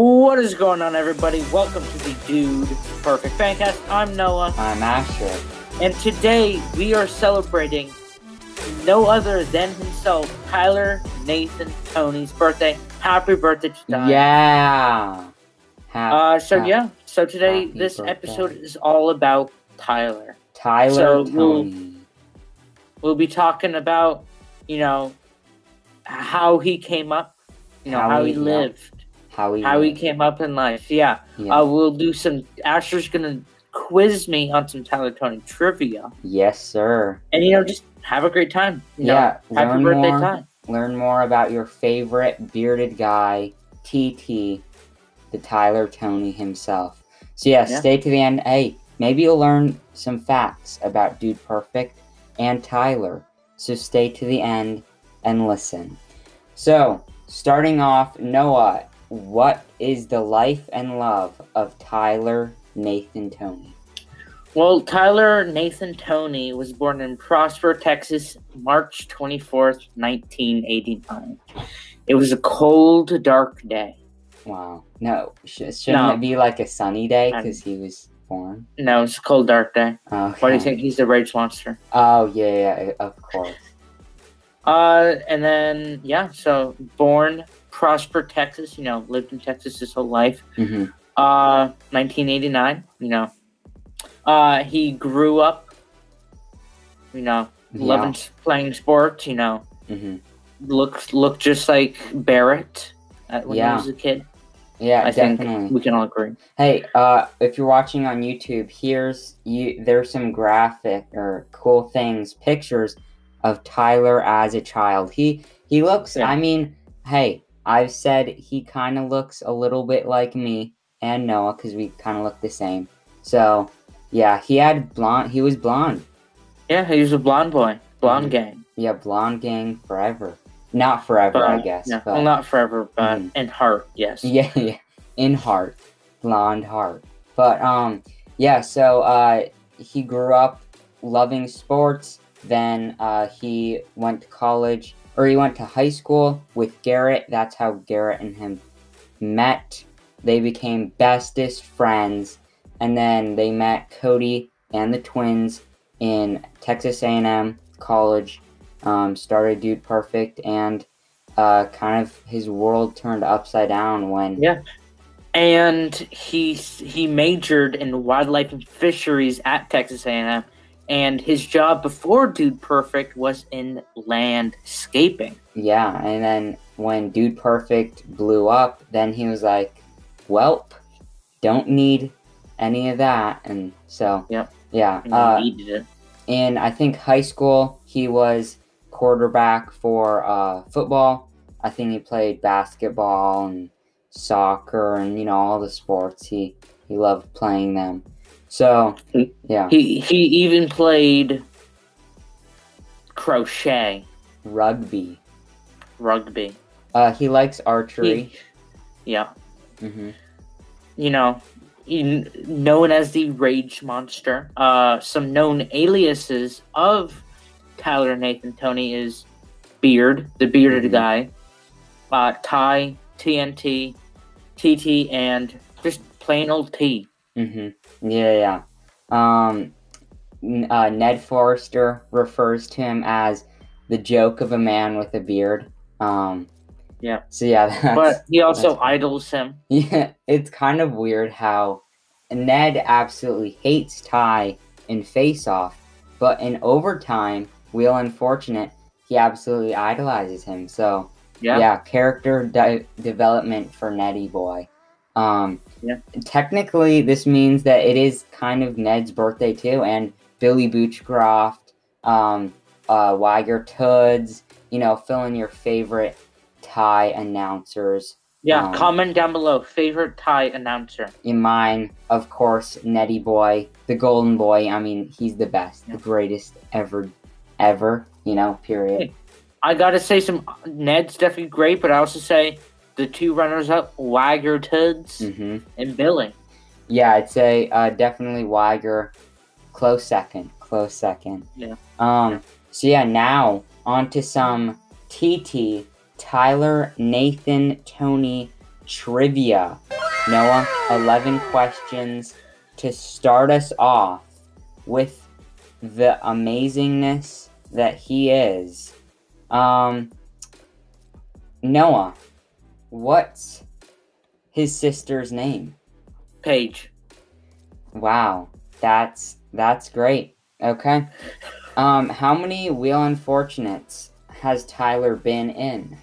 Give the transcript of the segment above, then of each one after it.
What is going on, everybody? Welcome to the Dude Perfect Fancast. I'm Noah, I'm Asher. and today we are celebrating no other than himself, Tyler Nathan Toney's birthday. Happy birthday to Tyler. Yeah. Hap- Uh, so hap- yeah, so today this birthday. episode is all about Tyler. Tyler so we'll- Toney. We'll be talking about, you know, how he came up, you know, How how, he- yeah. How he how he came up in life. Yeah. Yeah. Uh, we'll do some. Asher's gonna quiz me on some Tyler Toney trivia, yes, sir. and you know, just have a great time. you know. Yeah. happy learn birthday more. time. Learn more about your favorite bearded guy, TT, the Tyler Toney himself. So yeah, Yeah. stay to the end. Hey, maybe you'll learn some facts about Dude Perfect and Tyler. So stay to the end and listen. So, starting off, Noah, what is the life and love of Tyler Nathan Toney? Well, Tyler Nathan Toney was born in Prosper, Texas, March twenty fourth, nineteen eighty nine. It was a cold, dark day. Wow. No, sh- shouldn't No. it be like a sunny day because he was born? No, it's a cold, dark day. Okay. Why do you think he's the rage monster? Oh yeah, yeah, of course. Uh, and then yeah, so born Prosper, Texas. You know, lived in Texas his whole life. hmm Uh, 1989. You know, uh, he grew up. You know, loving playing sports. You know, hmm looks looked just like Barrett uh, when Yeah. he was a kid. Yeah, I think definitely. we can all agree. Hey, uh, if you're watching on YouTube, here's you. There's some graphic or cool things, pictures of Tyler as a child. He he looks. Yeah. I mean, hey, I've said he kind of looks a little bit like me and Noah because we kind of look the same. So yeah, he had blonde. He was blonde. Yeah, he was a blonde boy, blonde Mhm. gang. Yeah, blonde gang forever. Not forever, I guess. But well, not forever, but Mhm. in heart, yes. Yeah, yeah. In heart. Blonde heart. But um yeah, so uh he grew up loving sports, then uh he went to college or he went to high school with Garrett. That's how Garrett and him met. They became bestest friends and then they met Cody and the twins in Texas A&M college. Um, started Dude Perfect and uh, kind of his world turned upside down when Yeah. And he he majored in wildlife and fisheries at Texas A&M, and his job before Dude Perfect was in landscaping. yeah and then when dude perfect blew up then he was like welp don't need any of that and so Yep. yeah And uh, needed it. in i think high school he was quarterback for uh, football i think he played basketball and soccer and you know all the sports he he loved playing them so He- yeah He he even played crochet, rugby rugby. uh, he likes archery Yeah. Mm-hmm. you know, in, known as the Rage Monster. Uh, some known aliases of Tyler Nathan Toney is Beard, the bearded Mhm. guy, uh, Ty, TNT, TT, and just plain old T. hmm Yeah, yeah. Um, uh, Ned Forrester refers to him as the joke of a man with a beard. Um, Yeah. So yeah, that's, But he also idols him. yeah, it's kind of weird how Ned absolutely hates Ty in Face Off, but in overtime, Wheel Unfortunate, he absolutely idolizes him. So Yeah. yeah, character de- development for Netty Boy. Um, Yeah. Technically, this means that it is kind of Ned's birthday too, and Billy Boochcroft, um, uh, Weiger Toods. You know, fill in your favorite Ty announcers. Yeah. Um, comment down below. Favorite Ty announcer. In mine, of course, Netty Boy, the Golden Boy. I mean, he's the best, Yeah. the greatest ever, ever. You know, period. Hey. I gotta say, some Ned's definitely great, but I also say the two runners up, Wagger Toods hmm and Billy. Yeah, I'd say uh, definitely Weiger. Close second. Close second. Yeah. Um. So yeah, now on to some TT Tyler Nathan Toney trivia. Noah, 11 questions to start us off with the amazingness that he is. Um, Noah, what's his sister's name? Paige. Wow, that's that's great. Okay. Um, how many Wheel Unfortunates has Tyler been in?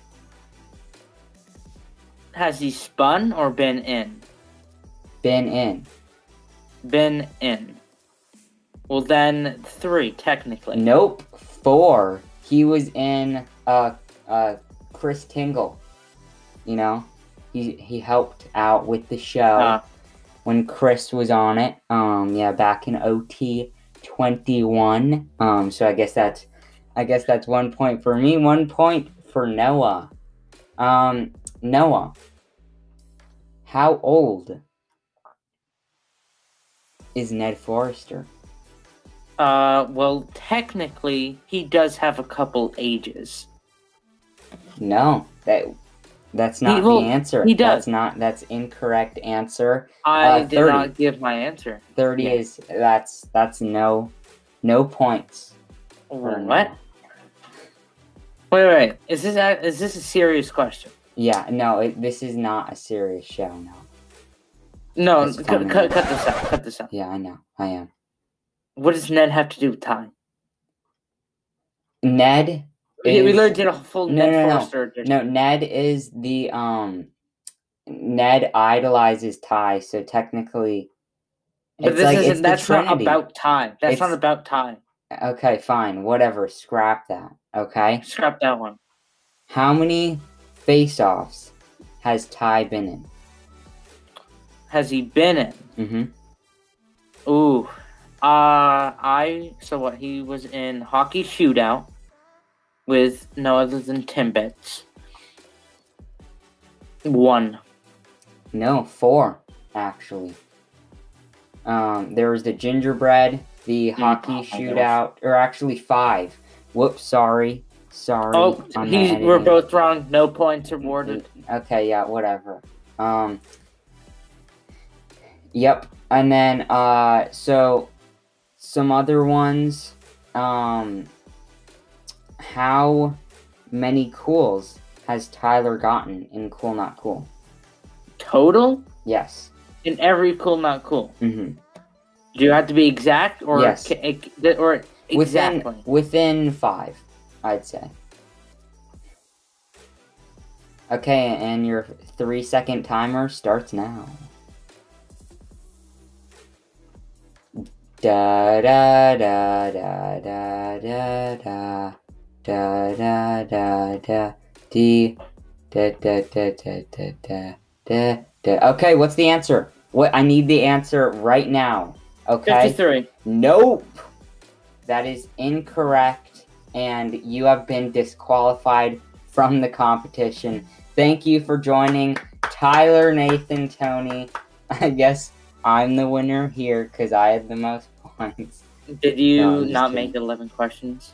Has he spun or been in? Been in. Been in. Well, then three, technically. Nope. Four. He was in uh uh Chris Tingle. You know? He he helped out with the show Uh, when Chris was on it. Um yeah, back in OT twenty one. Um so I guess that's I guess that's one point for me, one point for Noah. Um Noah. How old is Ned Forrester? uh, well, technically, he does have a couple ages. No, that that's not He- well, the answer. he does. That's not that's incorrect answer. I Uh, did not give my answer. Thirty Yeah. is that's that's no no points. What? Wait, wait. Is this a, is this a serious question? Yeah, no, it, this is not a serious show. No. No, cut, cut, cut this out. Cut this out. Yeah, I know. I am. What does Ned have to do with time? Ned. We, we literally did a full No, Ned no, no. Forrester. edition. No, Ned is the um. Ned idolizes Ty, so technically. but it's this like, isn't. That's not about time. That's not about time. Okay, fine, whatever. Scrap that. Okay. Scrap that one. How many face-offs has Ty been in? Has he been in? Mm-hmm. Ooh. Uh, I so what? He was in hockey shootout with no other than Timbits. One. No, four actually. Um, there was the gingerbread, the hockey oh shootout, or actually five. Whoops, sorry, sorry. Oh, we're both wrong. No points awarded. Okay, yeah, whatever. Um Yep. And then uh so some other ones um how many cools has Tyler gotten in Cool Not Cool? Total Yes. in every cool, not cool. Mhm. Do you have to be exact or Yes. it- or exactly? Within within 5, I'd say. Okay, and your 3 second timer starts now. Da da da da da da da da da da da dee da da da da da da da da. Okay, what's the answer? What I need the answer right now. Okay. Fifty-three. Nope. That is incorrect, and you have been disqualified from the competition. Thank you for joining, Tyler, Nathan, Toney. I guess I'm the winner here because I had the most points. Did you No, not kidding. make eleven questions?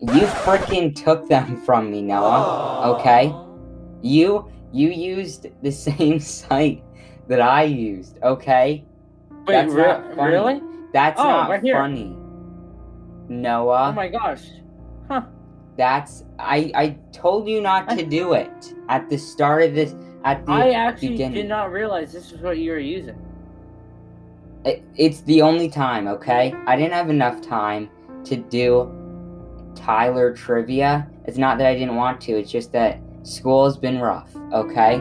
You freaking took them from me, Noah. Okay? You you used the same site that I used. Okay? Wait, That's re- not funny. really? That's Oh, not right here. funny. Noah. oh my gosh. Huh. That's I I told you not to do it at the start of this at the I actually beginning. did not realize this is what you were using. it- it's the only time, okay? I didn't have enough time to do Tyler trivia. It's not that I didn't want to, it's just that school has been rough, okay?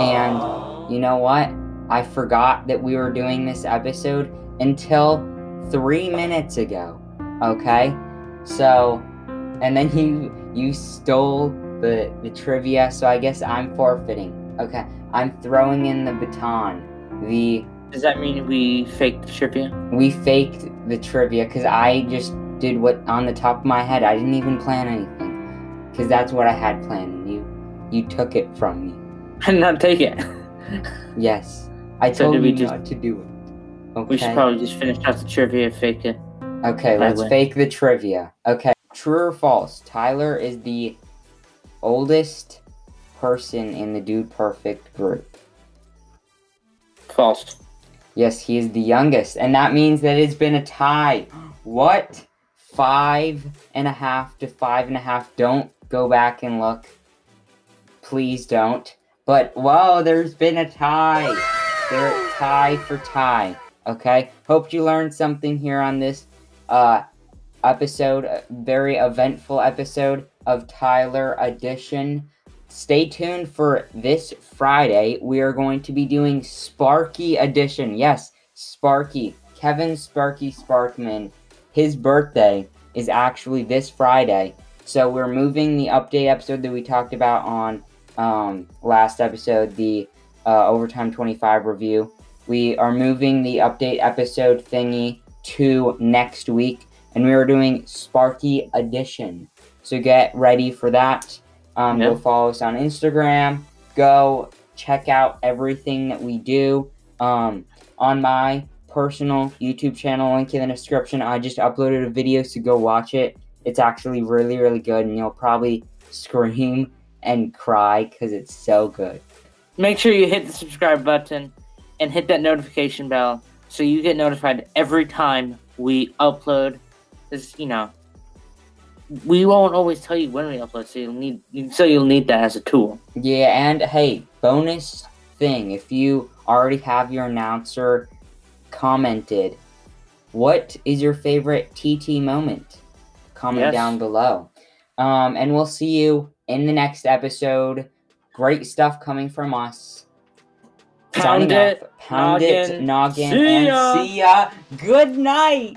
And you know what? I forgot that we were doing this episode until 3 minutes ago, okay? So, and then you you stole the the trivia, so I guess I'm forfeiting. Okay, I'm throwing in the baton. The Does that mean we faked the trivia? we faked the trivia because I just did what on the top of my head. I didn't even plan anything because that's what I had planned. And you you took it from me. I did not take it. Yes, I So told did we you just- not to do it. Okay. We should probably just finish out the trivia and fake it. Okay, let's win. fake the trivia. Okay, true or false? Tyler is the oldest person in the Dude Perfect group. False. Yes, he is the youngest, and that means that it's been a tie. What? Five and a half to five and a half. Don't go back and look. Please don't. But whoa, there's been a tie. They're tie for tie. Okay. Hope you learned something here on this uh episode. Very eventful episode of Tyler Edition. Stay tuned for this Friday. We are going to be doing Sparky Edition. Yes, Sparky. Kevin Sparky Sparkman. His birthday is actually this Friday. So we're moving the update episode that we talked about on um, last episode, the uh, Overtime 25 review. We are moving the update episode thingy to next week, and we are doing Sparky Edition. So get ready for that. Um, Yep. Go follow us on Instagram. Go check out everything that we do um, on my personal YouTube channel. Link in the description. I just uploaded a video, so go watch it. It's actually really, really good, and you'll probably scream and cry because it's so good. Make sure you hit the subscribe button and hit that notification bell so you get notified every time we upload. Because you know, we won't always tell you when we upload, so you'll need so you'll need that as a tool. Yeah, and hey, bonus thing if you already have your announcer commented, what is your favorite TT moment? Comment Yes. down below. Um, and we'll see you in the next episode. Great stuff coming from us. Pound Signing it, off. Pound it, noggin. noggin, See and ya. see ya. Good night.